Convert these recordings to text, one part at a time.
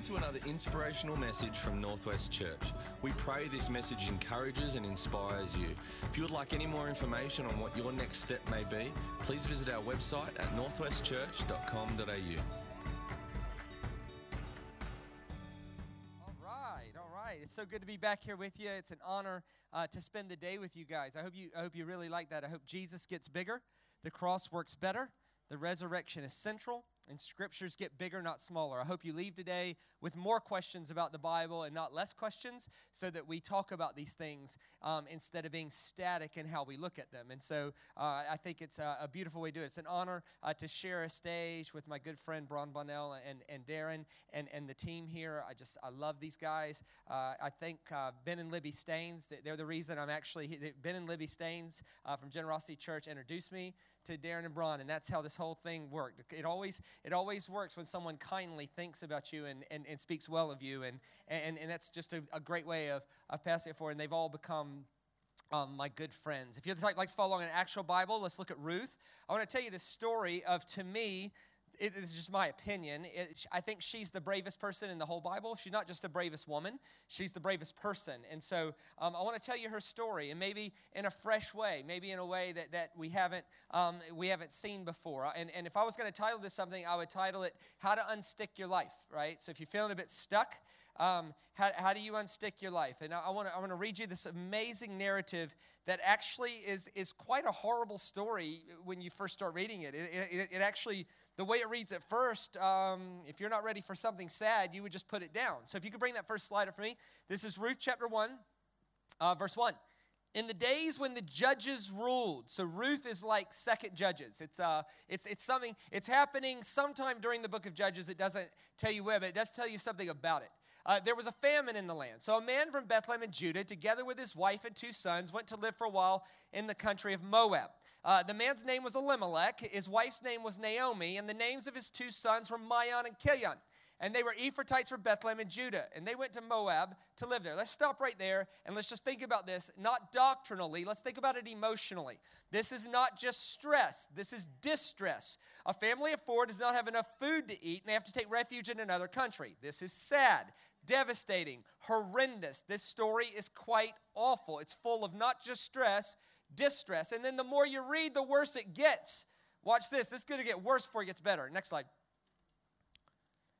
Welcome to another inspirational message from Northwest Church. We pray this message encourages and inspires you. If you would like any more information on what your next step may be, please visit our website at northwestchurch.com.au. All right, all right. It's so good to be back here with you. It's an honor uh, to spend the day with you guys. I hope you, I hope you really like that. I hope Jesus gets bigger, the cross works better, the resurrection is central, and scriptures get bigger, not smaller. I hope you leave today with more questions about the Bible and not less questions so that we talk about these things um, instead of being static in how we look at them. And so uh, I think it's a, a, beautiful way to do it. It's an honor uh, to share a stage with my good friend Bron Bonnell and, and Darren and, and the team here. I just, I love these guys. Uh, I think uh, Ben and Libby Staines, they're the reason I'm actually, Ben and Libby Staines uh, from Generosity Church introduced me to Darren and Bron, and that's how this whole thing worked. It always it always works when someone kindly thinks about you and, and, and speaks well of you, and, and, and that's just a, a great way of, of passing it forward. And they've all become um, my good friends. If you'd like to follow along an actual Bible, let's look at Ruth. I want to tell you the story of, to me, it is just my opinion. It, I think she's the bravest person in the whole Bible. She's not just the bravest woman, she's the bravest person. And so um, I want to tell you her story, and maybe in a fresh way, maybe in a way that, that we, haven't, um, we haven't seen before. And, and if I was going to title this something, I would title it How to Unstick Your Life, right? So if you're feeling a bit stuck, um, how, how do you unstick your life? And I, want to I wanna read you this amazing narrative that actually is, is quite a horrible story when you first start reading it. It, it, it actually the way it reads at first, um, if you're not ready for something sad, you would just put it down. So if you could bring that first slide up for me. This is Ruth chapter 1, uh, verse 1. In the days when the judges ruled, so Ruth is like second judges. It's, uh, it's, it's something, it's happening sometime during the book of Judges. It doesn't tell you where, but it does tell you something about it. Uh, there was a famine in the land. So a man from Bethlehem in Judah, together with his wife and two sons, went to live for a while in the country of Moab. Uh, the man's name was Elimelech, his wife's name was Naomi, and the names of his two sons were Mahlon and Chilion. And they were Ephrathites from Bethlehem and Judah. And they went to Moab to live there. Let's stop right there and let's just think about this, not doctrinally, let's think about it emotionally. This is not just stress, this is distress. A family of four does not have enough food to eat and they have to take refuge in another country. This is sad, devastating, horrendous. This story is quite awful. It's full of not just stress, distress. And then the more you read, the worse it gets. Watch this. This is going to get worse before it gets better. Next slide.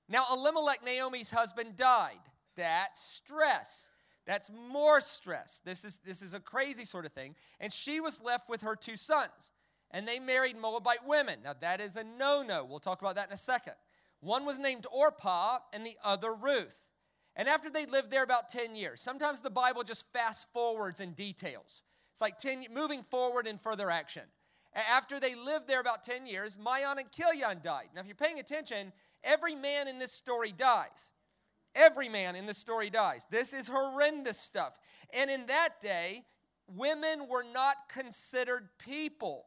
Now, Elimelech, Naomi's husband, died. That's stress. That's more stress. This is, this is a crazy sort of thing. And she was left with her two sons. And they married Moabite women. Now, that is a no no. We'll talk about that in a second. One was named Orpah, and the other Ruth. And after they lived there about 10 years, sometimes the Bible just fast forwards in details. It's like 10, moving forward in further action. After they lived there about 10 years, Mahlon and Chilion died. Now, if you're paying attention, every man in this story dies. Every man in this story dies. This is horrendous stuff. And in that day, women were not considered people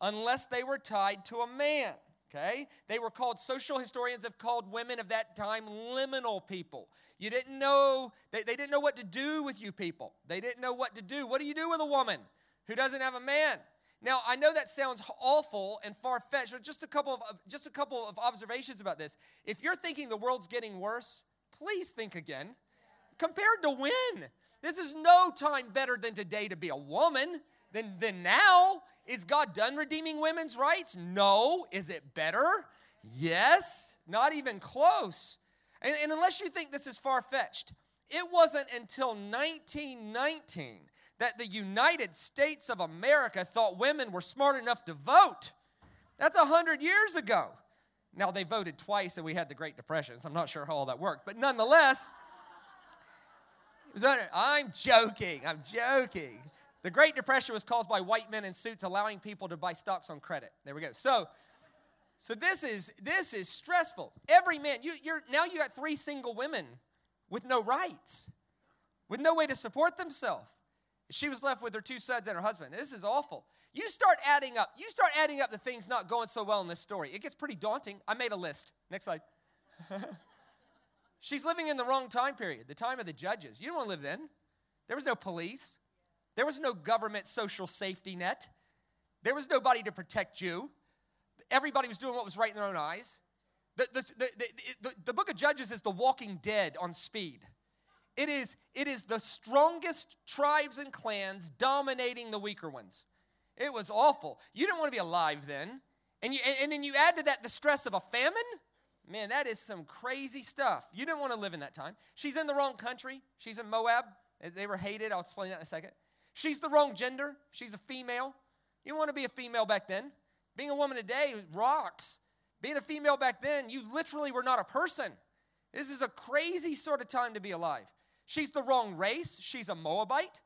unless they were tied to a man. Okay? They were called, social historians have called women of that time liminal people. You didn't know, they, they didn't know what to do with you people. They didn't know what to do. What do you do with a woman who doesn't have a man? Now, I know that sounds awful and far fetched, but just a couple of just a couple of observations about this. If you're thinking the world's getting worse, please think again. Compared to when? This is no time better than today to be a woman than, than now. Is God done redeeming women's rights? No. Is it better? Yes. Not even close. And, and unless you think this is far fetched, it wasn't until 1919 that the United States of America thought women were smart enough to vote. That's a 100 years ago. Now, they voted twice and we had the Great Depression, so I'm not sure how all that worked. But nonetheless, I'm joking. I'm joking. The Great Depression was caused by white men in suits allowing people to buy stocks on credit. There we go. So, so this is this is stressful. Every man, you, you're now you got three single women with no rights, with no way to support themselves. She was left with her two sons and her husband. This is awful. You start adding up. You start adding up the things not going so well in this story. It gets pretty daunting. I made a list. Next slide. She's living in the wrong time period, the time of the judges. You don't want to live then. There was no police. There was no government social safety net. There was nobody to protect you. Everybody was doing what was right in their own eyes. The, the, the, the, book of Judges Judges is the walking dead on speed. It is, it is the strongest tribes and clans dominating the weaker ones. It was awful. You didn't want to be alive then. And, you, and then you add to that the stress of a famine. Man, that is some crazy stuff. You didn't want to live in that time. She's in the wrong country. She's in Moab. They were hated. I'll explain that in a second. She's the wrong gender. She's a female. You want to be a female back then. Being a woman today rocks. Being a female back then, you literally were not a person. This is a crazy sort of time to be alive. She's the wrong race. She's a Moabite.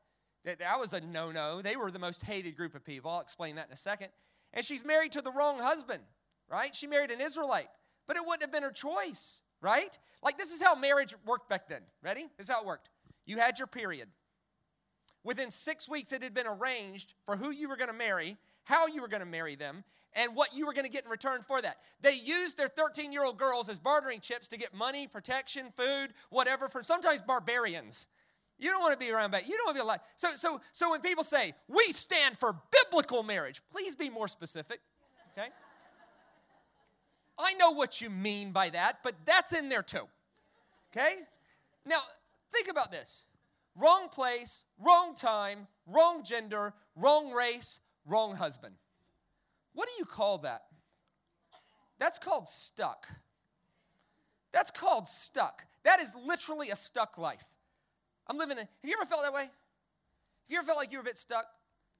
That, that was a no no. They were the most hated group of people. I'll explain that in a second. And she's married to the wrong husband, right? She married an Israelite, but it wouldn't have been her choice, right? Like, this is how marriage worked back then. Ready? This is how it worked. You had your period. Within six weeks, it had been arranged for who you were going to marry, how you were going to marry them, and what you were going to get in return for that. They used their 13 year old girls as bartering chips to get money, protection, food, whatever, from sometimes barbarians. You don't want to be around that. You don't want to be alive. So, so, so when people say, we stand for biblical marriage, please be more specific, okay? I know what you mean by that, but that's in there too, okay? Now, think about this wrong place, wrong time, wrong gender, wrong race, wrong husband. What do you call that? That's called stuck. That's called stuck. That is literally a stuck life. I'm living in, have you ever felt that way? Have you ever felt like you were a bit stuck?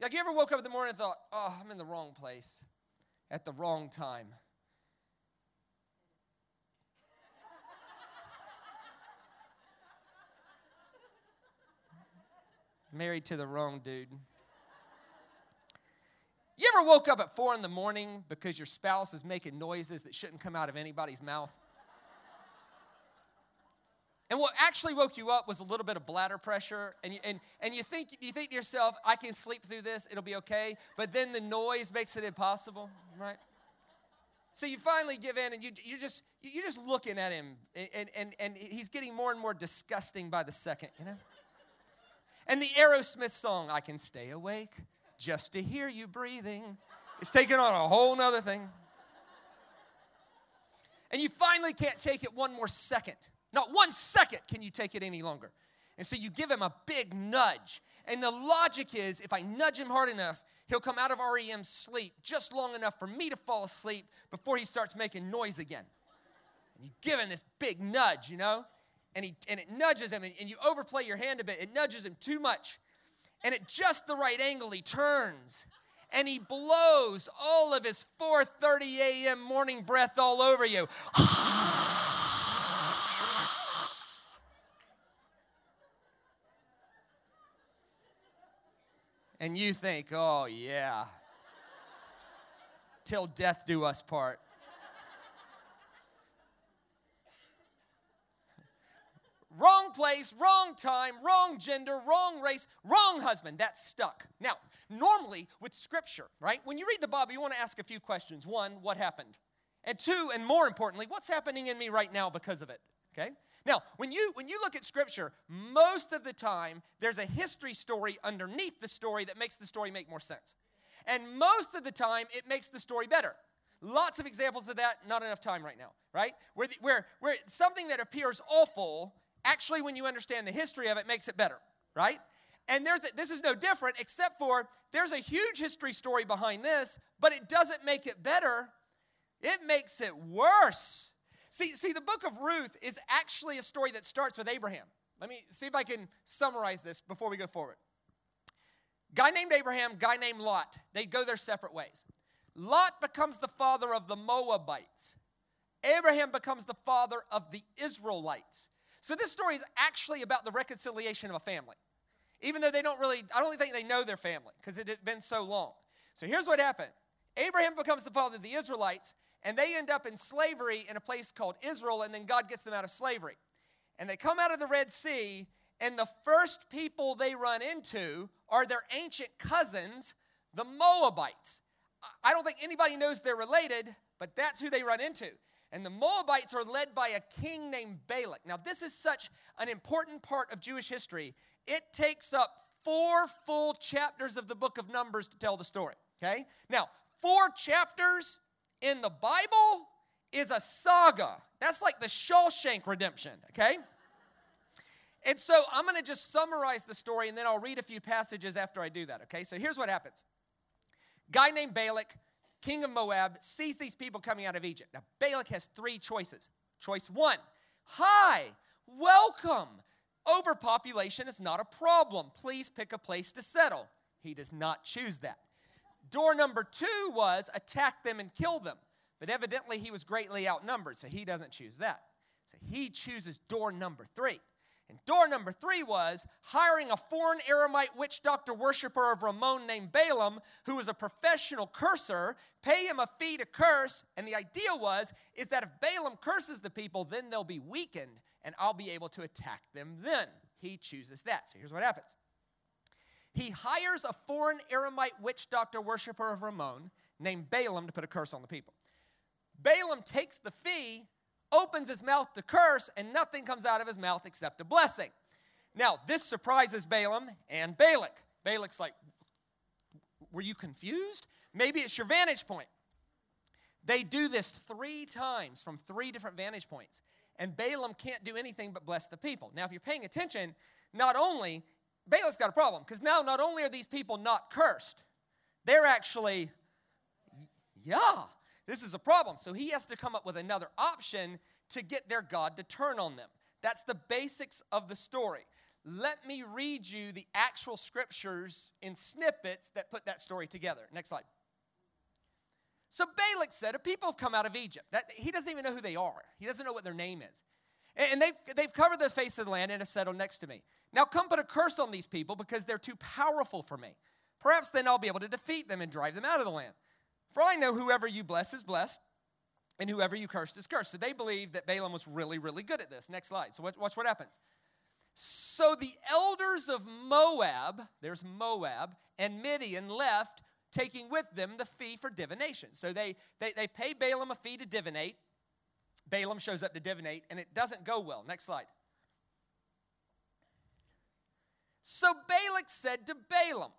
Like you ever woke up in the morning and thought, oh, I'm in the wrong place at the wrong time? Married to the wrong dude. You ever woke up at four in the morning because your spouse is making noises that shouldn't come out of anybody's mouth? And what actually woke you up was a little bit of bladder pressure, and you, and, and you, think, you think to yourself, I can sleep through this, it'll be okay, but then the noise makes it impossible, right? So you finally give in, and you, you're, just, you're just looking at him, and, and, and he's getting more and more disgusting by the second, you know? And the Aerosmith song, I Can Stay Awake just to hear you breathing, is taking on a whole nother thing. And you finally can't take it one more second. Not one second can you take it any longer. And so you give him a big nudge. And the logic is if I nudge him hard enough, he'll come out of REM sleep just long enough for me to fall asleep before he starts making noise again. And you give him this big nudge, you know? And, he, and it nudges him, and, and you overplay your hand a bit. It nudges him too much. And at just the right angle, he turns and he blows all of his 4:30 a.m. morning breath all over you. and you think, oh, yeah, till death do us part. Wrong place, wrong time, wrong gender, wrong race, wrong husband. That's stuck. Now, normally with scripture, right, when you read the Bible, you want to ask a few questions. One, what happened? And two, and more importantly, what's happening in me right now because of it? Okay? Now, when you when you look at scripture, most of the time there's a history story underneath the story that makes the story make more sense. And most of the time it makes the story better. Lots of examples of that, not enough time right now, right? Where, the, where, where something that appears awful, actually, when you understand the history of it, makes it better, right? And there's a, this is no different, except for there's a huge history story behind this, but it doesn't make it better, it makes it worse. See, see, the book of Ruth is actually a story that starts with Abraham. Let me see if I can summarize this before we go forward. Guy named Abraham, guy named Lot. They go their separate ways. Lot becomes the father of the Moabites. Abraham becomes the father of the Israelites. So this story is actually about the reconciliation of a family. Even though they don't really, I don't think they know their family because it had been so long. So here's what happened Abraham becomes the father of the Israelites, and they end up in slavery in a place called Israel, and then God gets them out of slavery. And they come out of the Red Sea, and the first people they run into are their ancient cousins, the Moabites. I don't think anybody knows they're related, but that's who they run into. And the Moabites are led by a king named Balak. Now, this is such an important part of Jewish history. It takes up four full chapters of the book of Numbers to tell the story. Okay? Now, four chapters in the Bible is a saga. That's like the Shawshank Redemption, okay? And so I'm going to just summarize the story and then I'll read a few passages after I do that, okay? So here's what happens Guy named Balak, king of Moab, sees these people coming out of Egypt. Now, Balak has three choices. Choice one Hi, welcome. Overpopulation is not a problem. Please pick a place to settle. He does not choose that. Door number two was attack them and kill them. But evidently, he was greatly outnumbered, so he doesn't choose that. So he chooses door number three. And door number three was hiring a foreign Aramite witch doctor worshiper of Ramon named Balaam, who was a professional curser, pay him a fee to curse. And the idea was is that if Balaam curses the people, then they'll be weakened and I'll be able to attack them then. He chooses that. So here's what happens. He hires a foreign Aramite witch doctor worshiper of Ramon named Balaam to put a curse on the people. Balaam takes the fee opens his mouth to curse, and nothing comes out of his mouth except a blessing. Now, this surprises Balaam and Balak. Balak's like, Were you confused? Maybe it's your vantage point. They do this three times from three different vantage points, and Balaam can't do anything but bless the people. Now, if you're paying attention, not only, Balak's got a problem, because now not only are these people not cursed, they're actually, yeah, this is a problem. So he has to come up with another option to get their God to turn on them. That's the basics of the story. Let me read you the actual scriptures in snippets that put that story together. Next slide. So Balak said, A people have come out of Egypt. That, he doesn't even know who they are, he doesn't know what their name is. And they've, they've covered the face of the land and have settled next to me. Now come put a curse on these people because they're too powerful for me. Perhaps then I'll be able to defeat them and drive them out of the land. For I know whoever you bless is blessed, and whoever you cursed is cursed. So they believed that Balaam was really, really good at this. Next slide. So watch what happens. So the elders of Moab, there's Moab, and Midian left, taking with them the fee for divination. So they, they, they pay Balaam a fee to divinate. Balaam shows up to divinate, and it doesn't go well. Next slide. So Balak said to Balaam,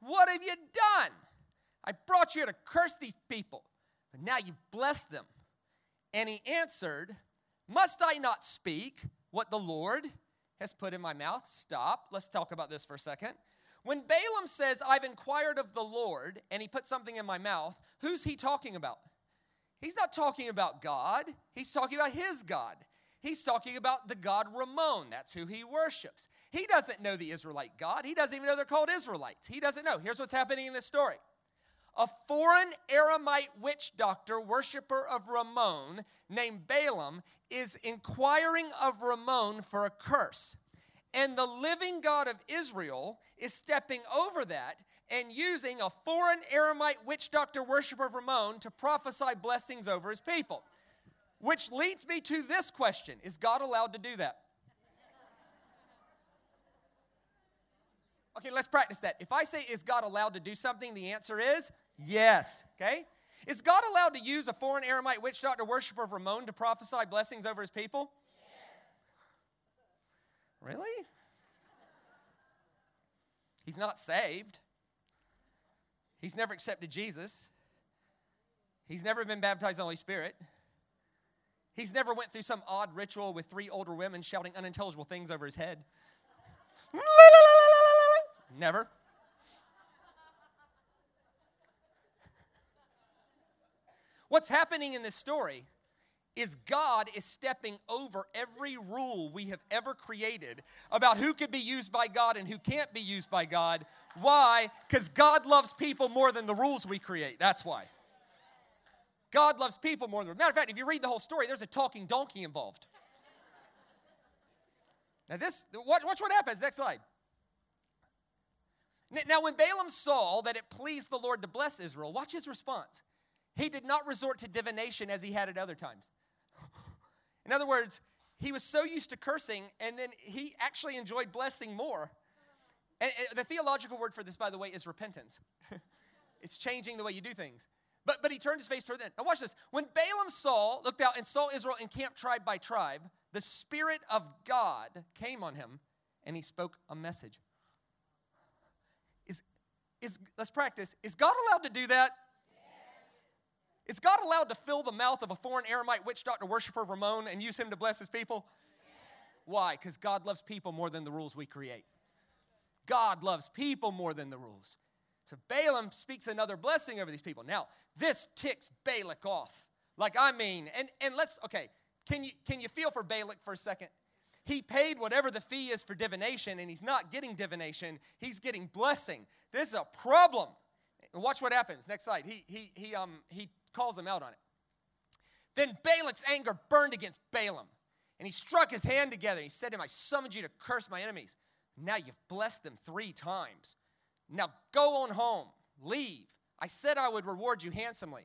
What have you done? I brought you here to curse these people, but now you've blessed them. And he answered, Must I not speak what the Lord has put in my mouth? Stop. Let's talk about this for a second. When Balaam says, I've inquired of the Lord, and he put something in my mouth, who's he talking about? He's not talking about God, he's talking about his God. He's talking about the God Ramon. That's who he worships. He doesn't know the Israelite God. He doesn't even know they're called Israelites. He doesn't know. Here's what's happening in this story a foreign Aramite witch doctor, worshiper of Ramon, named Balaam, is inquiring of Ramon for a curse. And the living God of Israel is stepping over that and using a foreign Aramite witch doctor, worshiper of Ramon to prophesy blessings over his people. Which leads me to this question Is God allowed to do that? Okay, let's practice that. If I say, Is God allowed to do something? The answer is Yes. Okay? Is God allowed to use a foreign Aramite witch doctor worshiper of Ramon to prophesy blessings over his people? Yes. Really? He's not saved. He's never accepted Jesus. He's never been baptized in the Holy Spirit. He's never went through some odd ritual with three older women shouting unintelligible things over his head. Never. What's happening in this story is God is stepping over every rule we have ever created about who could be used by God and who can't be used by God. Why? Because God loves people more than the rules we create. That's why. God loves people more than. Matter of fact, if you read the whole story, there's a talking donkey involved. Now, this, watch, watch what happens. Next slide. Now, when Balaam saw that it pleased the Lord to bless Israel, watch his response. He did not resort to divination as he had at other times. In other words, he was so used to cursing, and then he actually enjoyed blessing more. And the theological word for this, by the way, is repentance. it's changing the way you do things. But, but he turned his face toward them. Now, watch this. When Balaam saw, looked out and saw Israel encamped tribe by tribe, the Spirit of God came on him, and he spoke a message. Is, let's practice. Is God allowed to do that? Is God allowed to fill the mouth of a foreign Aramite witch doctor worshiper Ramon and use him to bless his people? Why? Because God loves people more than the rules we create. God loves people more than the rules. So Balaam speaks another blessing over these people. Now, this ticks Balak off. Like I mean, and, and let's okay, can you can you feel for Balak for a second? He paid whatever the fee is for divination, and he's not getting divination, he's getting blessing. This is a problem. Watch what happens. Next slide. He he he um he calls him out on it. Then Balak's anger burned against Balaam, and he struck his hand together. He said to him, I summoned you to curse my enemies. Now you've blessed them three times. Now go on home, leave. I said I would reward you handsomely,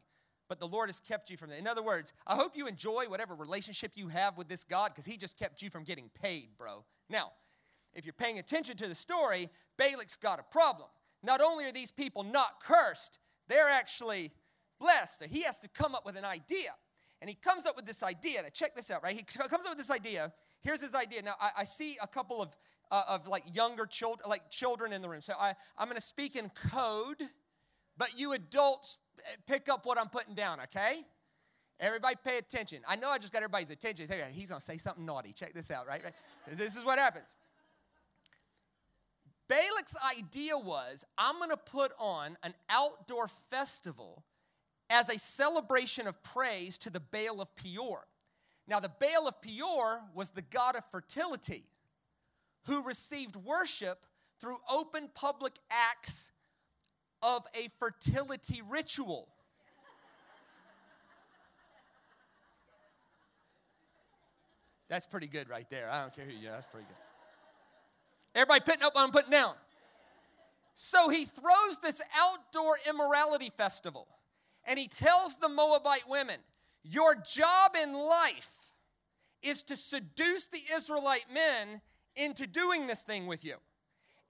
but the Lord has kept you from that. In other words, I hope you enjoy whatever relationship you have with this God because he just kept you from getting paid, bro. Now, if you're paying attention to the story, Balak's got a problem. Not only are these people not cursed, they're actually blessed. So he has to come up with an idea. And he comes up with this idea. Now, check this out, right? He comes up with this idea. Here's his idea. Now, I, I see a couple of, uh, of like younger children, like children in the room. So I, I'm going to speak in code, but you adults pick up what I'm putting down, okay? Everybody pay attention. I know I just got everybody's attention. He's going to say something naughty. Check this out, right? right? This is what happens. Balak's idea was I'm going to put on an outdoor festival as a celebration of praise to the Baal of Peor. Now, the Baal of Peor was the god of fertility who received worship through open public acts of a fertility ritual. That's pretty good right there. I don't care who you are, that's pretty good. Everybody putting up what I'm putting down. So he throws this outdoor immorality festival and he tells the Moabite women, Your job in life is to seduce the Israelite men into doing this thing with you.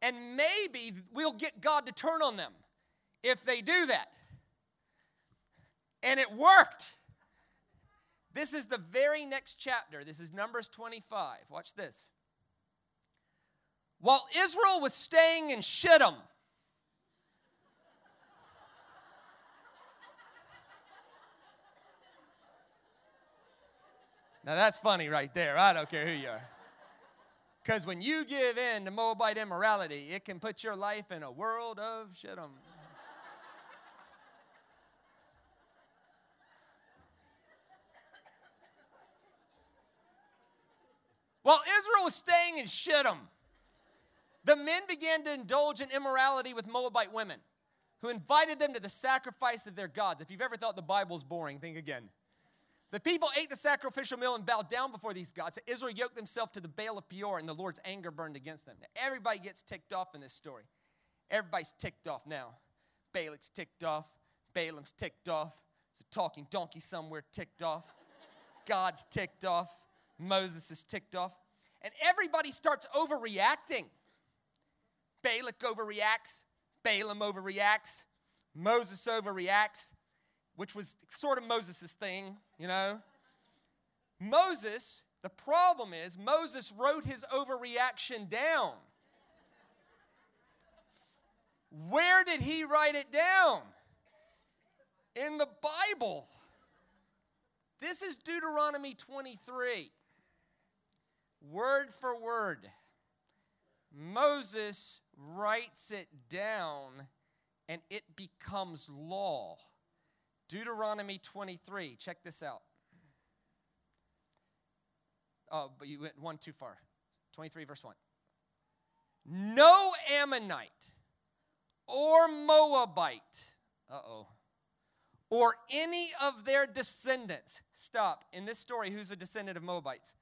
And maybe we'll get God to turn on them if they do that. And it worked. This is the very next chapter. This is Numbers 25. Watch this. While Israel was staying in Shittim, Now that's funny right there. I don't care who you are. Because when you give in to Moabite immorality, it can put your life in a world of shittum. While Israel was staying in Shittim, the men began to indulge in immorality with Moabite women who invited them to the sacrifice of their gods. If you've ever thought the Bible's boring, think again. The people ate the sacrificial meal and bowed down before these gods. So Israel yoked themselves to the Baal of Peor, and the Lord's anger burned against them. Now, everybody gets ticked off in this story. Everybody's ticked off now. Balak's ticked off. Balaam's ticked off. There's a talking donkey somewhere ticked off. God's ticked off. Moses is ticked off. And everybody starts overreacting. Balak overreacts. Balaam overreacts. Moses overreacts which was sort of Moses' thing, you know. Moses, the problem is, Moses wrote his overreaction down. Where did he write it down? In the Bible. This is Deuteronomy 23, word for word. Moses writes it down and it becomes law. Deuteronomy 23. Check this out. Oh, but you went one too far. 23, verse 1. No Ammonite or Moabite, uh oh, or any of their descendants. Stop. In this story, who's a descendant of Moabites?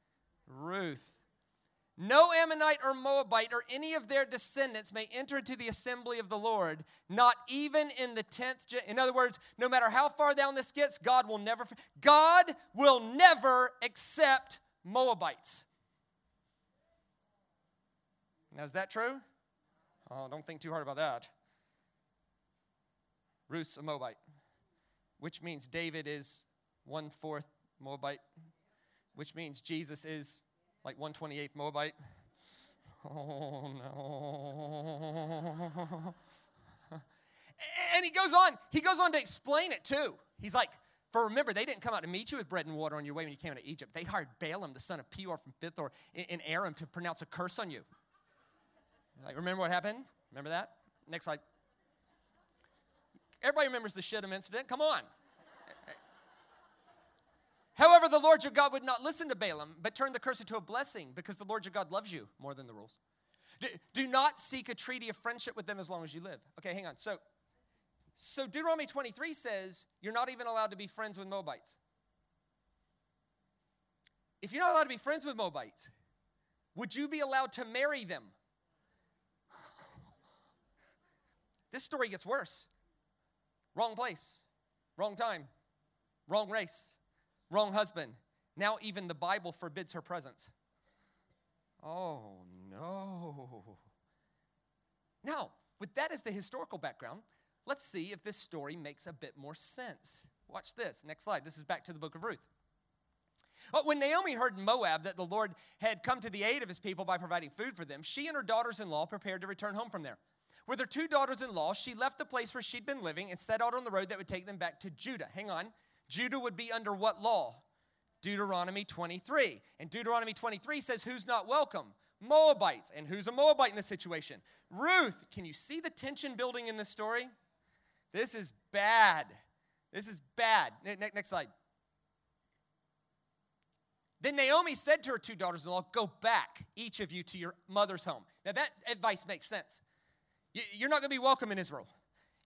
Ruth. No Ammonite or Moabite or any of their descendants may enter into the assembly of the Lord, not even in the 10th. Gen- in other words, no matter how far down this gets, God will never God will never accept Moabites. Now is that true? Oh, don't think too hard about that. Ruth's a Moabite, which means David is one fourth Moabite, which means Jesus is like 128th Moabite. Oh no. And he goes on, he goes on to explain it too. He's like, For remember, they didn't come out to meet you with bread and water on your way when you came out of Egypt. They hired Balaam, the son of Peor from Pethor, in, in Aram to pronounce a curse on you. Like, remember what happened? Remember that? Next slide. Everybody remembers the Shittim incident. Come on. However, the Lord your God would not listen to Balaam, but turned the curse into a blessing because the Lord your God loves you more than the rules. Do, do not seek a treaty of friendship with them as long as you live. Okay, hang on. So, so Deuteronomy 23 says you're not even allowed to be friends with Moabites. If you're not allowed to be friends with Moabites, would you be allowed to marry them? This story gets worse. Wrong place, wrong time, wrong race, wrong husband. Now, even the Bible forbids her presence. Oh, no. Now, with that as the historical background, let's see if this story makes a bit more sense. Watch this. Next slide. This is back to the book of Ruth. But when Naomi heard in Moab that the Lord had come to the aid of his people by providing food for them, she and her daughters in law prepared to return home from there. With her two daughters in law, she left the place where she'd been living and set out on the road that would take them back to Judah. Hang on. Judah would be under what law? Deuteronomy 23. And Deuteronomy 23 says, Who's not welcome? Moabites. And who's a Moabite in this situation? Ruth. Can you see the tension building in this story? This is bad. This is bad. Next slide. Then Naomi said to her two daughters in law, Go back, each of you, to your mother's home. Now, that advice makes sense. You're not going to be welcome in Israel.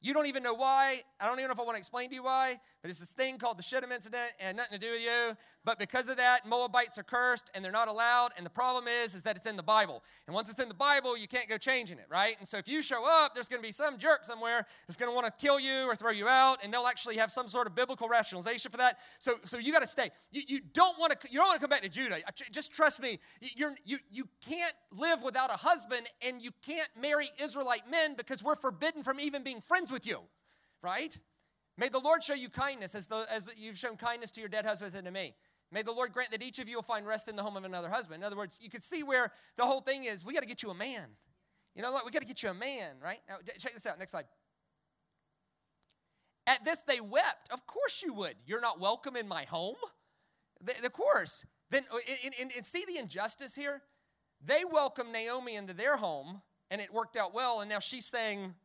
You don't even know why. I don't even know if I want to explain to you why, but it's this thing called the Shittim incident and nothing to do with you. But because of that, Moabites are cursed and they're not allowed. And the problem is, is that it's in the Bible. And once it's in the Bible, you can't go changing it, right? And so if you show up, there's going to be some jerk somewhere that's going to want to kill you or throw you out, and they'll actually have some sort of biblical rationalization for that. So, so you got to stay. You, you don't want to. You don't want to come back to Judah. Just trust me. You're, you you can't live without a husband, and you can't marry Israelite men because we're forbidden from even being friends with you, right? May the Lord show you kindness as, the, as you've shown kindness to your dead husbands and to me. May the Lord grant that each of you will find rest in the home of another husband. In other words, you can see where the whole thing is we got to get you a man. You know? We got to get you a man, right? Now, check this out. Next slide. At this, they wept. Of course you would. You're not welcome in my home? The, of course. Then, uh, and, and see the injustice here? They welcomed Naomi into their home, and it worked out well. And now she's saying,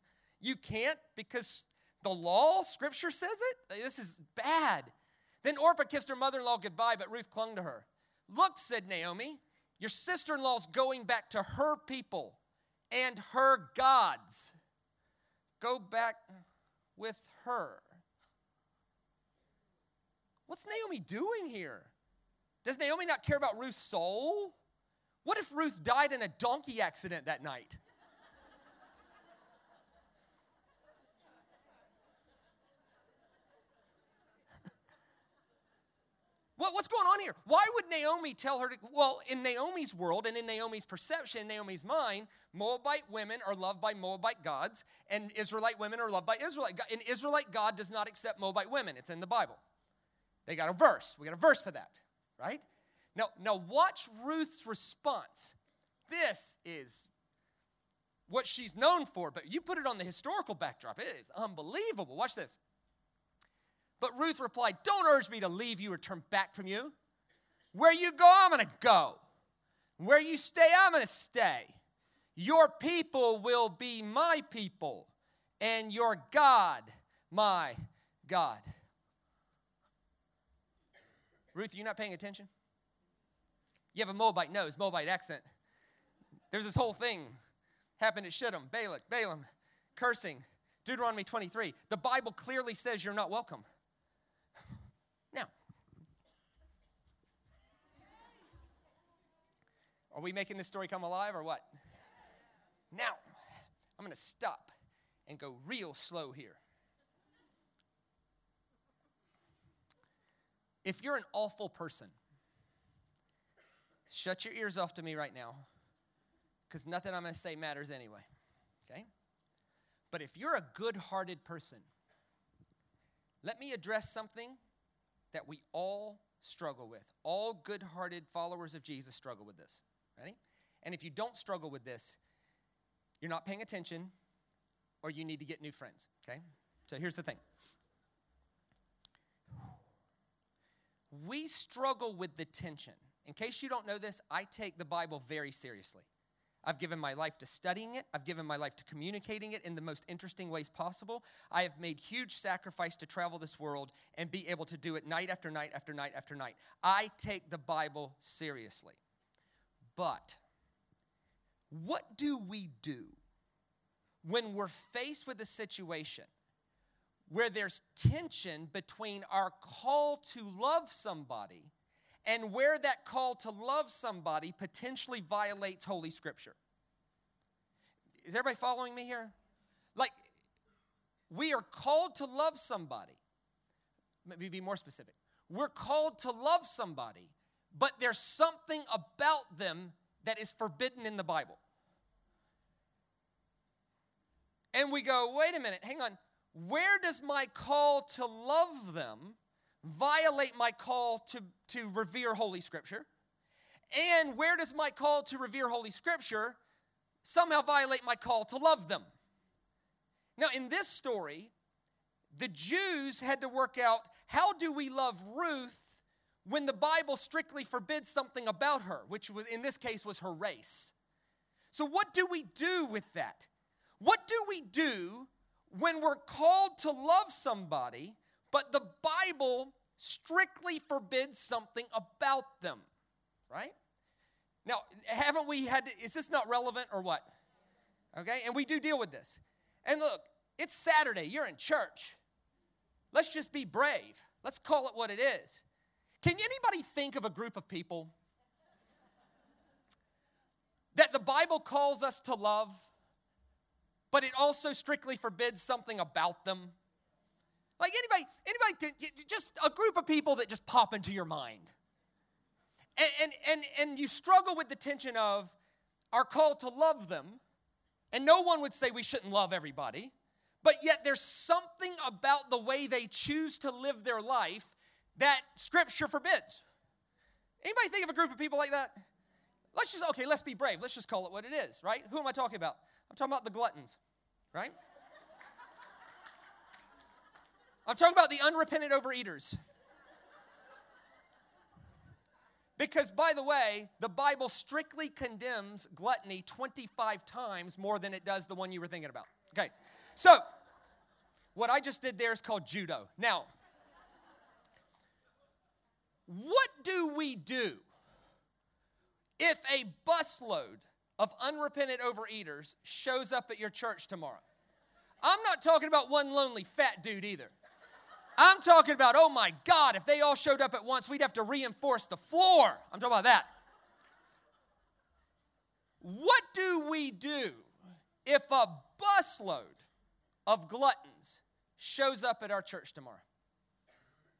You can't because the law, scripture says it? This is bad. Then Orpah kissed her mother in law goodbye, but Ruth clung to her. Look, said Naomi, your sister in law's going back to her people and her gods. Go back with her. What's Naomi doing here? Does Naomi not care about Ruth's soul? What if Ruth died in a donkey accident that night? What, what's going on here? Why would Naomi tell her to? Well, in Naomi's world and in Naomi's perception, Naomi's mind, Moabite women are loved by Moabite gods, and Israelite women are loved by Israelite gods. And Israelite God does not accept Moabite women. It's in the Bible. They got a verse. We got a verse for that, right? Now, now watch Ruth's response. This is what she's known for, but you put it on the historical backdrop. It is unbelievable. Watch this. But Ruth replied, Don't urge me to leave you or turn back from you. Where you go, I'm going to go. Where you stay, I'm going to stay. Your people will be my people, and your God, my God. Ruth, you're not paying attention? You have a Moabite nose, Moabite accent. There's this whole thing happened at Shittim, Balak, Balaam, cursing. Deuteronomy 23. The Bible clearly says you're not welcome. Now, are we making this story come alive or what? Now, I'm going to stop and go real slow here. If you're an awful person, shut your ears off to me right now because nothing I'm going to say matters anyway. Okay? But if you're a good hearted person, let me address something that we all struggle with. All good hearted followers of Jesus struggle with this. Ready? And if you don't struggle with this, you're not paying attention or you need to get new friends. Okay? So here's the thing we struggle with the tension. In case you don't know this, I take the Bible very seriously. I've given my life to studying it. I've given my life to communicating it in the most interesting ways possible. I have made huge sacrifice to travel this world and be able to do it night after night after night after night. I take the Bible seriously. But what do we do when we're faced with a situation where there's tension between our call to love somebody and where that call to love somebody potentially violates Holy Scripture. Is everybody following me here? Like, we are called to love somebody. Maybe be more specific. We're called to love somebody, but there's something about them that is forbidden in the Bible. And we go, wait a minute, hang on. Where does my call to love them violate my call to, to revere Holy Scripture? And where does my call to revere Holy Scripture somehow violate my call to love them? Now, in this story, the Jews had to work out how do we love Ruth when the Bible strictly forbids something about her, which was, in this case was her race. So, what do we do with that? What do we do when we're called to love somebody but the Bible strictly forbids something about them, right? Now, haven't we had, to, is this not relevant or what? Okay, and we do deal with this. And look, it's Saturday, you're in church. Let's just be brave. Let's call it what it is. Can anybody think of a group of people that the Bible calls us to love, but it also strictly forbids something about them? Like anybody, anybody, just a group of people that just pop into your mind. And, and, and, and you struggle with the tension of our call to love them. And no one would say we shouldn't love everybody. But yet there's something about the way they choose to live their life that scripture forbids. Anybody think of a group of people like that? Let's just, okay, let's be brave. Let's just call it what it is, right? Who am I talking about? I'm talking about the gluttons, right? I'm talking about the unrepentant overeaters. Because, by the way, the Bible strictly condemns gluttony 25 times more than it does the one you were thinking about. Okay, so what I just did there is called judo. Now, what do we do if a busload of unrepentant overeaters shows up at your church tomorrow? I'm not talking about one lonely fat dude either. I'm talking about, oh my God, if they all showed up at once, we'd have to reinforce the floor. I'm talking about that. What do we do if a busload of gluttons shows up at our church tomorrow?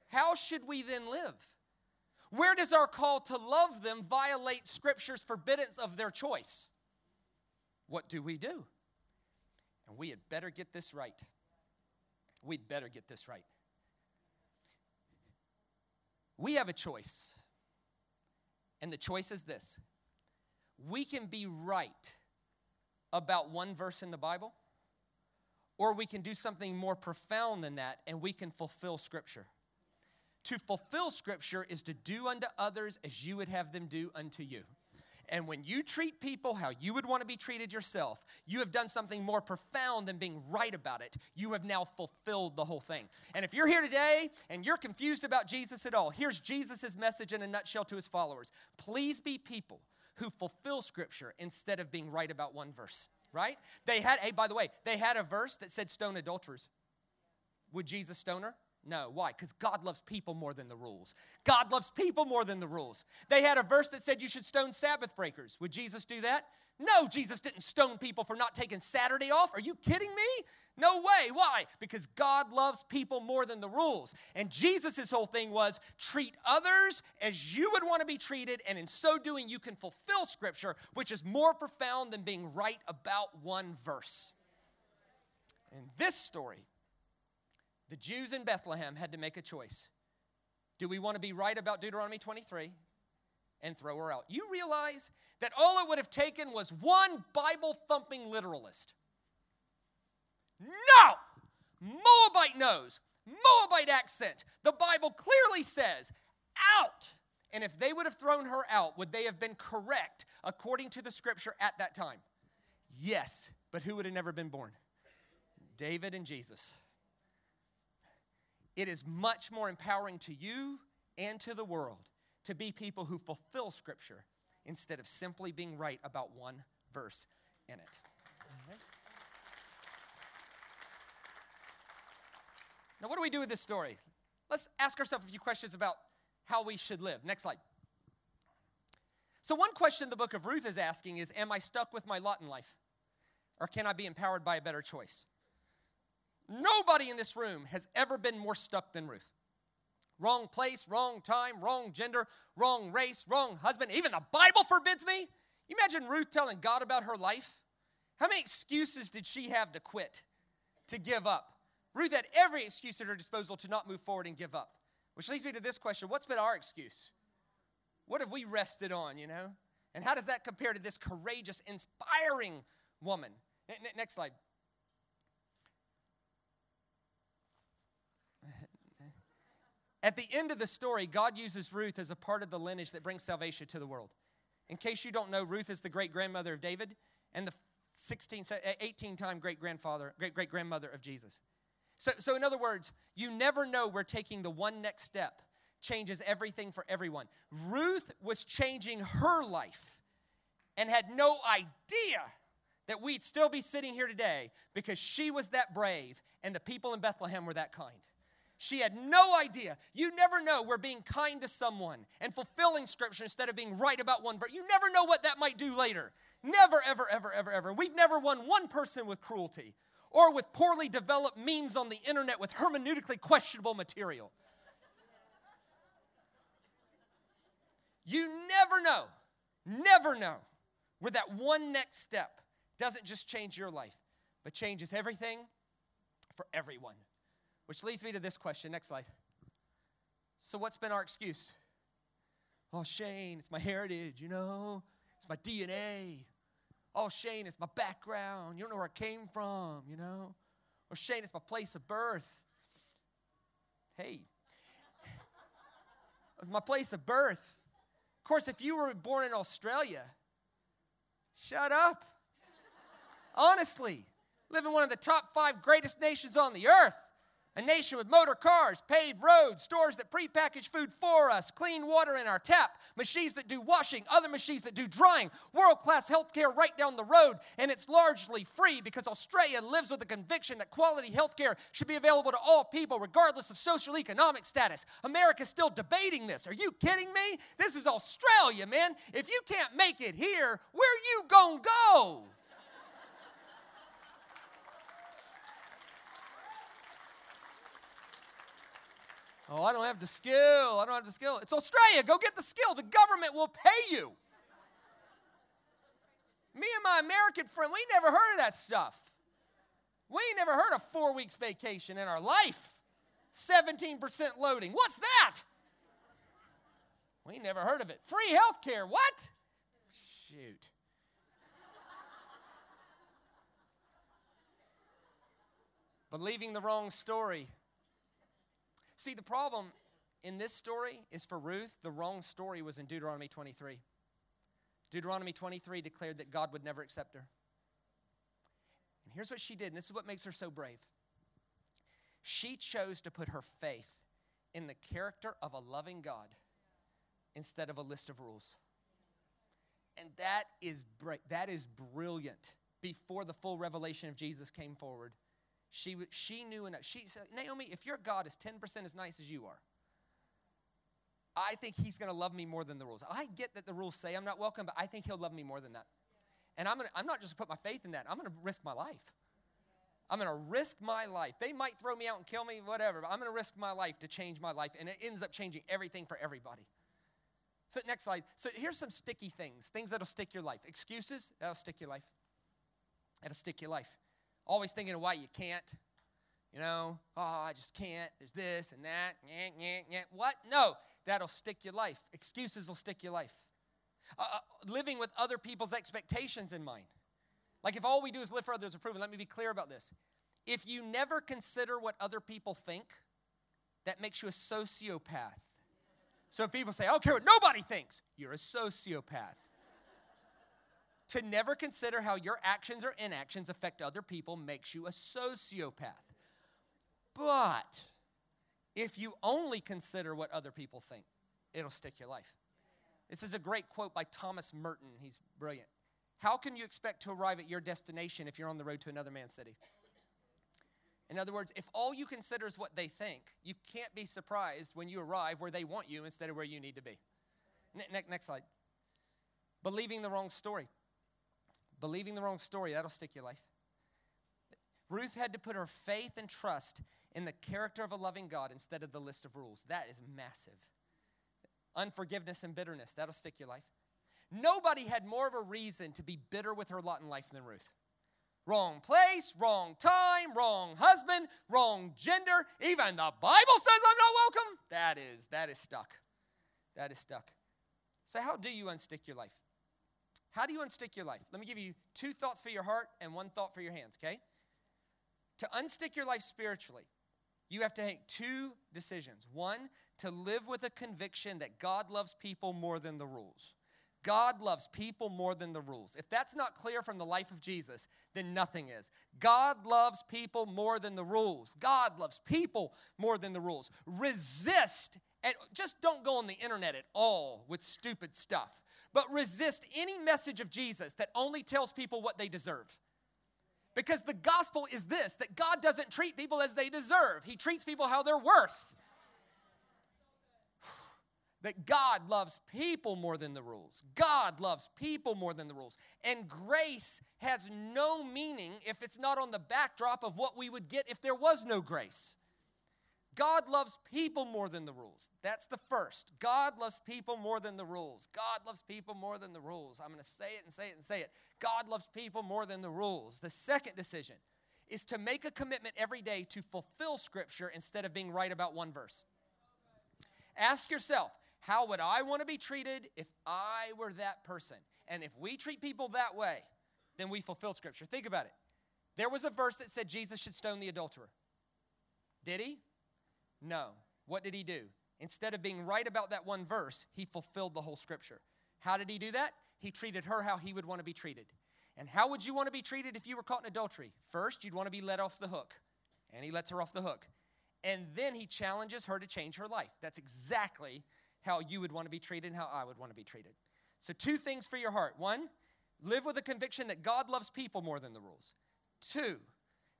How should we then live? Where does our call to love them violate Scripture's forbiddance of their choice? What do we do? And we had better get this right. We'd better get this right. We have a choice. And the choice is this we can be right about one verse in the Bible, or we can do something more profound than that and we can fulfill Scripture. To fulfill Scripture is to do unto others as you would have them do unto you. And when you treat people how you would want to be treated yourself, you have done something more profound than being right about it. You have now fulfilled the whole thing. And if you're here today and you're confused about Jesus at all, here's Jesus' message in a nutshell to his followers. Please be people who fulfill Scripture instead of being right about one verse, right? They had, hey, by the way, they had a verse that said stone adulterers. Would Jesus stone her? No. Why? Because God loves people more than the rules. God loves people more than the rules. They had a verse that said you should stone Sabbath breakers. Would Jesus do that? No, Jesus didn't stone people for not taking Saturday off. Are you kidding me? No way. Why? Because God loves people more than the rules. And Jesus' whole thing was treat others as you would want to be treated, and in so doing, you can fulfill Scripture, which is more profound than being right about one verse. In this story, the Jews in Bethlehem had to make a choice. Do we want to be right about Deuteronomy 23 and throw her out? You realize that all it would have taken was one Bible thumping literalist. No! Moabite nose, Moabite accent. The Bible clearly says out. And if they would have thrown her out, would they have been correct according to the scripture at that time? Yes, but who would have never been born? David and Jesus. It is much more empowering to you and to the world to be people who fulfill scripture instead of simply being right about one verse in it. Now, what do we do with this story? Let's ask ourselves a few questions about how we should live. Next slide. So, one question the book of Ruth is asking is Am I stuck with my lot in life? Or can I be empowered by a better choice? Nobody in this room has ever been more stuck than Ruth. Wrong place, wrong time, wrong gender, wrong race, wrong husband. Even the Bible forbids me. You imagine Ruth telling God about her life? How many excuses did she have to quit, to give up? Ruth had every excuse at her disposal to not move forward and give up. Which leads me to this question What's been our excuse? What have we rested on, you know? And how does that compare to this courageous, inspiring woman? N- next slide. At the end of the story, God uses Ruth as a part of the lineage that brings salvation to the world. In case you don't know, Ruth is the great grandmother of David and the 16, eh, 18 time great grandfather, great great grandmother of Jesus. So, so, in other words, you never know where taking the one next step changes everything for everyone. Ruth was changing her life and had no idea that we'd still be sitting here today because she was that brave and the people in Bethlehem were that kind. She had no idea. You never know where being kind to someone and fulfilling scripture instead of being right about one verse, you never know what that might do later. Never, ever, ever, ever, ever. We've never won one person with cruelty or with poorly developed memes on the internet with hermeneutically questionable material. You never know, never know where that one next step doesn't just change your life, but changes everything for everyone. Which leads me to this question. Next slide. So, what's been our excuse? Oh, Shane, it's my heritage, you know, it's my DNA. Oh, Shane, it's my background. You don't know where I came from, you know? Or Shane, it's my place of birth. Hey, my place of birth. Of course, if you were born in Australia, shut up. Honestly, live in one of the top five greatest nations on the earth. A nation with motor cars, paved roads, stores that prepackage food for us, clean water in our tap, machines that do washing, other machines that do drying, world class healthcare right down the road, and it's largely free because Australia lives with the conviction that quality healthcare should be available to all people, regardless of social economic status. America's still debating this. Are you kidding me? This is Australia, man. If you can't make it here, where you gonna go? Oh, I don't have the skill. I don't have the skill. It's Australia. Go get the skill. The government will pay you. Me and my American friend, we never heard of that stuff. We never heard of four weeks vacation in our life. 17% loading. What's that? We never heard of it. Free health care. What? Shoot. Believing the wrong story See, the problem in this story is for Ruth, the wrong story was in Deuteronomy 23. Deuteronomy 23 declared that God would never accept her. And here's what she did, and this is what makes her so brave. She chose to put her faith in the character of a loving God instead of a list of rules. And that is, that is brilliant before the full revelation of Jesus came forward. She, she knew enough. She said, Naomi, if your God is 10% as nice as you are, I think he's going to love me more than the rules. I get that the rules say I'm not welcome, but I think he'll love me more than that. And I'm, gonna, I'm not just going to put my faith in that, I'm going to risk my life. I'm going to risk my life. They might throw me out and kill me, whatever, but I'm going to risk my life to change my life. And it ends up changing everything for everybody. So, next slide. So, here's some sticky things things that'll stick your life. Excuses, that'll stick your life. That'll stick your life. Always thinking of why you can't. You know, oh, I just can't. There's this and that. Nyeh, nyeh, nyeh. What? No, that'll stick your life. Excuses will stick your life. Uh, uh, living with other people's expectations in mind. Like if all we do is live for others' approval, let me be clear about this. If you never consider what other people think, that makes you a sociopath. So if people say, I don't care what nobody thinks. You're a sociopath. To never consider how your actions or inactions affect other people makes you a sociopath. But if you only consider what other people think, it'll stick your life. This is a great quote by Thomas Merton. He's brilliant. How can you expect to arrive at your destination if you're on the road to another man's city? In other words, if all you consider is what they think, you can't be surprised when you arrive where they want you instead of where you need to be. Ne- next slide. Believing the wrong story. Believing the wrong story, that'll stick your life. Ruth had to put her faith and trust in the character of a loving God instead of the list of rules. That is massive. Unforgiveness and bitterness, that'll stick your life. Nobody had more of a reason to be bitter with her lot in life than Ruth. Wrong place, wrong time, wrong husband, wrong gender. Even the Bible says I'm not welcome. That is, that is stuck. That is stuck. So, how do you unstick your life? How do you unstick your life? Let me give you two thoughts for your heart and one thought for your hands, okay? To unstick your life spiritually, you have to make two decisions. One, to live with a conviction that God loves people more than the rules. God loves people more than the rules. If that's not clear from the life of Jesus, then nothing is. God loves people more than the rules. God loves people more than the rules. Resist, and just don't go on the internet at all with stupid stuff, but resist any message of Jesus that only tells people what they deserve. Because the gospel is this that God doesn't treat people as they deserve, He treats people how they're worth that God loves people more than the rules. God loves people more than the rules. And grace has no meaning if it's not on the backdrop of what we would get if there was no grace. God loves people more than the rules. That's the first. God loves people more than the rules. God loves people more than the rules. I'm going to say it and say it and say it. God loves people more than the rules. The second decision is to make a commitment every day to fulfill Scripture instead of being right about one verse. Ask yourself, how would I want to be treated if I were that person? And if we treat people that way, then we fulfill Scripture. Think about it. There was a verse that said Jesus should stone the adulterer. Did he? No. What did he do? Instead of being right about that one verse, he fulfilled the whole Scripture. How did he do that? He treated her how he would want to be treated. And how would you want to be treated if you were caught in adultery? First, you'd want to be let off the hook. And he lets her off the hook. And then he challenges her to change her life. That's exactly how you would want to be treated and how I would want to be treated. So, two things for your heart. One, live with a conviction that God loves people more than the rules. Two,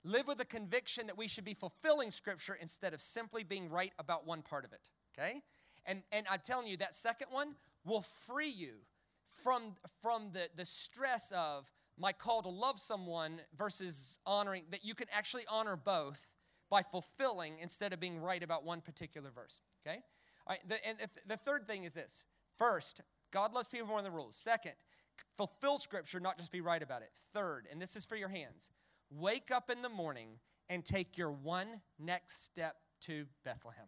live with a conviction that we should be fulfilling Scripture instead of simply being right about one part of it. Okay? And, and I'm telling you, that second one will free you from, from the, the stress of my call to love someone versus honoring, that you can actually honor both by fulfilling instead of being right about one particular verse. Okay? All right, the, and the third thing is this first, God loves people more than the rules. Second, fulfill Scripture, not just be right about it. Third, and this is for your hands, wake up in the morning and take your one next step to Bethlehem.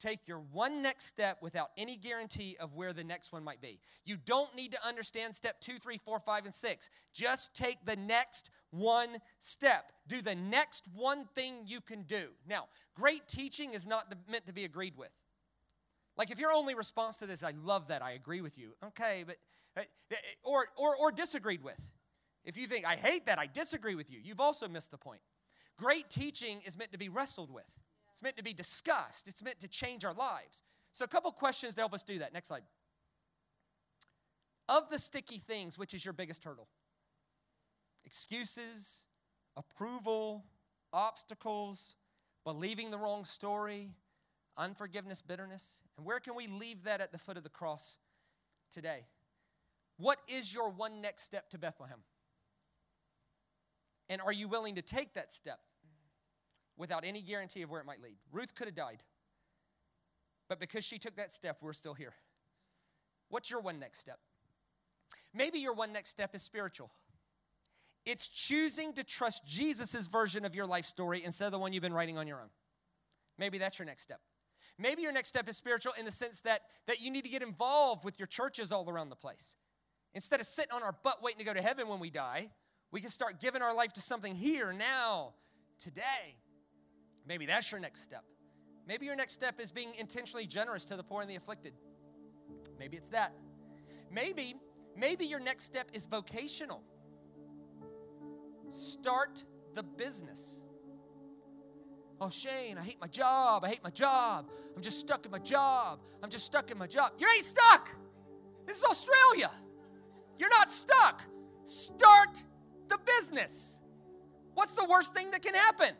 Take your one next step without any guarantee of where the next one might be. You don't need to understand step two, three, four, five, and six. Just take the next one step. Do the next one thing you can do. Now, great teaching is not meant to be agreed with. Like if your only response to this, I love that, I agree with you. Okay, but uh, or or or disagreed with. If you think I hate that, I disagree with you. You've also missed the point. Great teaching is meant to be wrestled with. It's meant to be discussed. It's meant to change our lives. So a couple questions to help us do that. Next slide. Of the sticky things, which is your biggest hurdle? Excuses, approval, obstacles, believing the wrong story, unforgiveness, bitterness. And where can we leave that at the foot of the cross today? What is your one next step to Bethlehem? And are you willing to take that step without any guarantee of where it might lead? Ruth could have died, but because she took that step, we're still here. What's your one next step? Maybe your one next step is spiritual. It's choosing to trust Jesus' version of your life story instead of the one you've been writing on your own. Maybe that's your next step. Maybe your next step is spiritual in the sense that, that you need to get involved with your churches all around the place. Instead of sitting on our butt waiting to go to heaven when we die, we can start giving our life to something here, now, today. Maybe that's your next step. Maybe your next step is being intentionally generous to the poor and the afflicted. Maybe it's that. Maybe, maybe your next step is vocational. Start the business. Oh, Shane, I hate my job. I hate my job. I'm just stuck in my job. I'm just stuck in my job. You ain't stuck. This is Australia. You're not stuck. Start the business. What's the worst thing that can happen?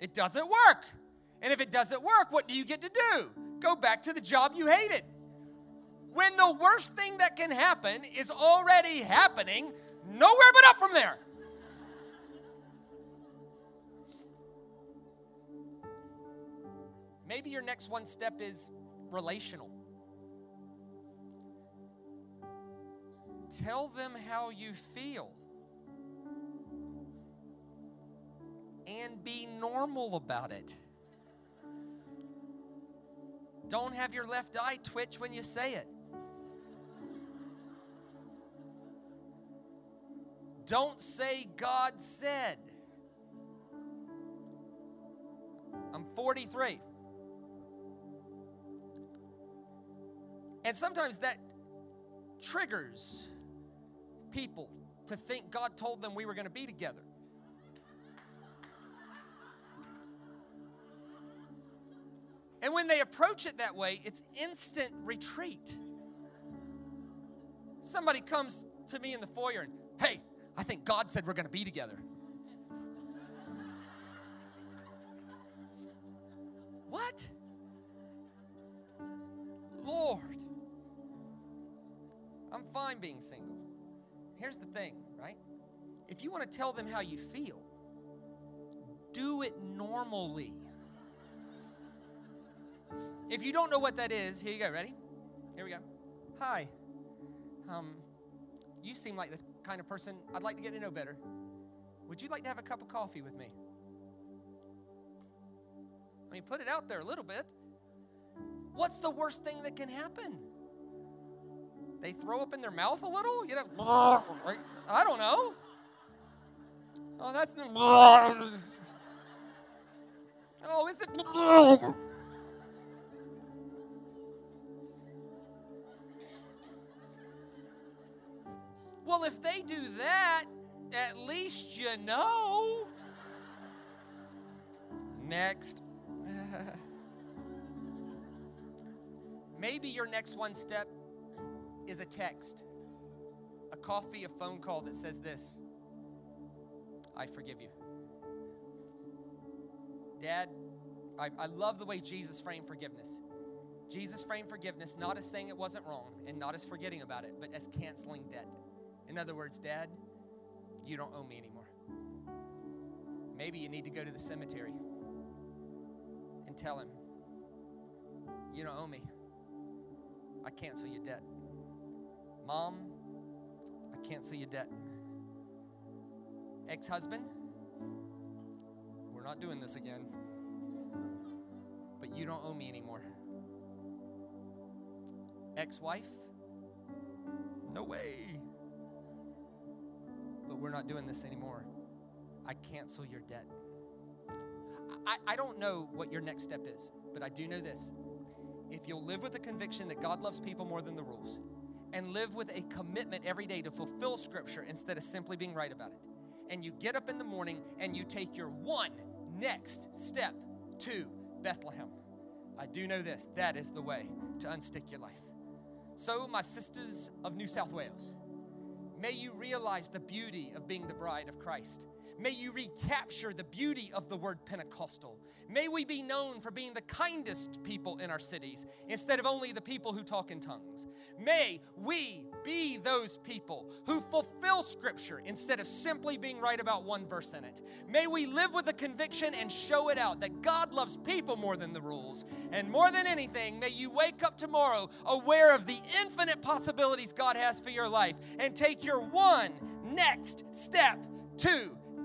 It doesn't work. And if it doesn't work, what do you get to do? Go back to the job you hated. When the worst thing that can happen is already happening, nowhere but up from there. Maybe your next one step is relational. Tell them how you feel. Be normal about it. Don't have your left eye twitch when you say it. Don't say God said. I'm 43. And sometimes that triggers people to think God told them we were going to be together. And when they approach it that way, it's instant retreat. Somebody comes to me in the foyer and, hey, I think God said we're going to be together. What? Lord. I'm fine being single. Here's the thing, right? If you want to tell them how you feel, do it normally. If you don't know what that is, here you go. Ready? Here we go. Hi. Um, you seem like the kind of person I'd like to get to know better. Would you like to have a cup of coffee with me? I mean, put it out there a little bit. What's the worst thing that can happen? They throw up in their mouth a little? You know? I don't know. Oh, that's. Oh, is it? Well, if they do that, at least you know. Next. Maybe your next one step is a text, a coffee, a phone call that says this I forgive you. Dad, I, I love the way Jesus framed forgiveness. Jesus framed forgiveness not as saying it wasn't wrong and not as forgetting about it, but as canceling debt. In other words, Dad, you don't owe me anymore. Maybe you need to go to the cemetery and tell him, You don't owe me. I cancel your debt. Mom, I cancel your debt. Ex husband, we're not doing this again. But you don't owe me anymore. Ex wife, no way but we're not doing this anymore. I cancel your debt. I, I don't know what your next step is, but I do know this. If you'll live with the conviction that God loves people more than the rules, and live with a commitment every day to fulfill Scripture instead of simply being right about it, and you get up in the morning and you take your one next step to Bethlehem, I do know this that is the way to unstick your life. So, my sisters of New South Wales, May you realize the beauty of being the bride of Christ. May you recapture the beauty of the word Pentecostal. May we be known for being the kindest people in our cities instead of only the people who talk in tongues. May we be those people who fulfill Scripture instead of simply being right about one verse in it. May we live with the conviction and show it out that God loves people more than the rules. And more than anything, may you wake up tomorrow aware of the infinite possibilities God has for your life and take your one next step to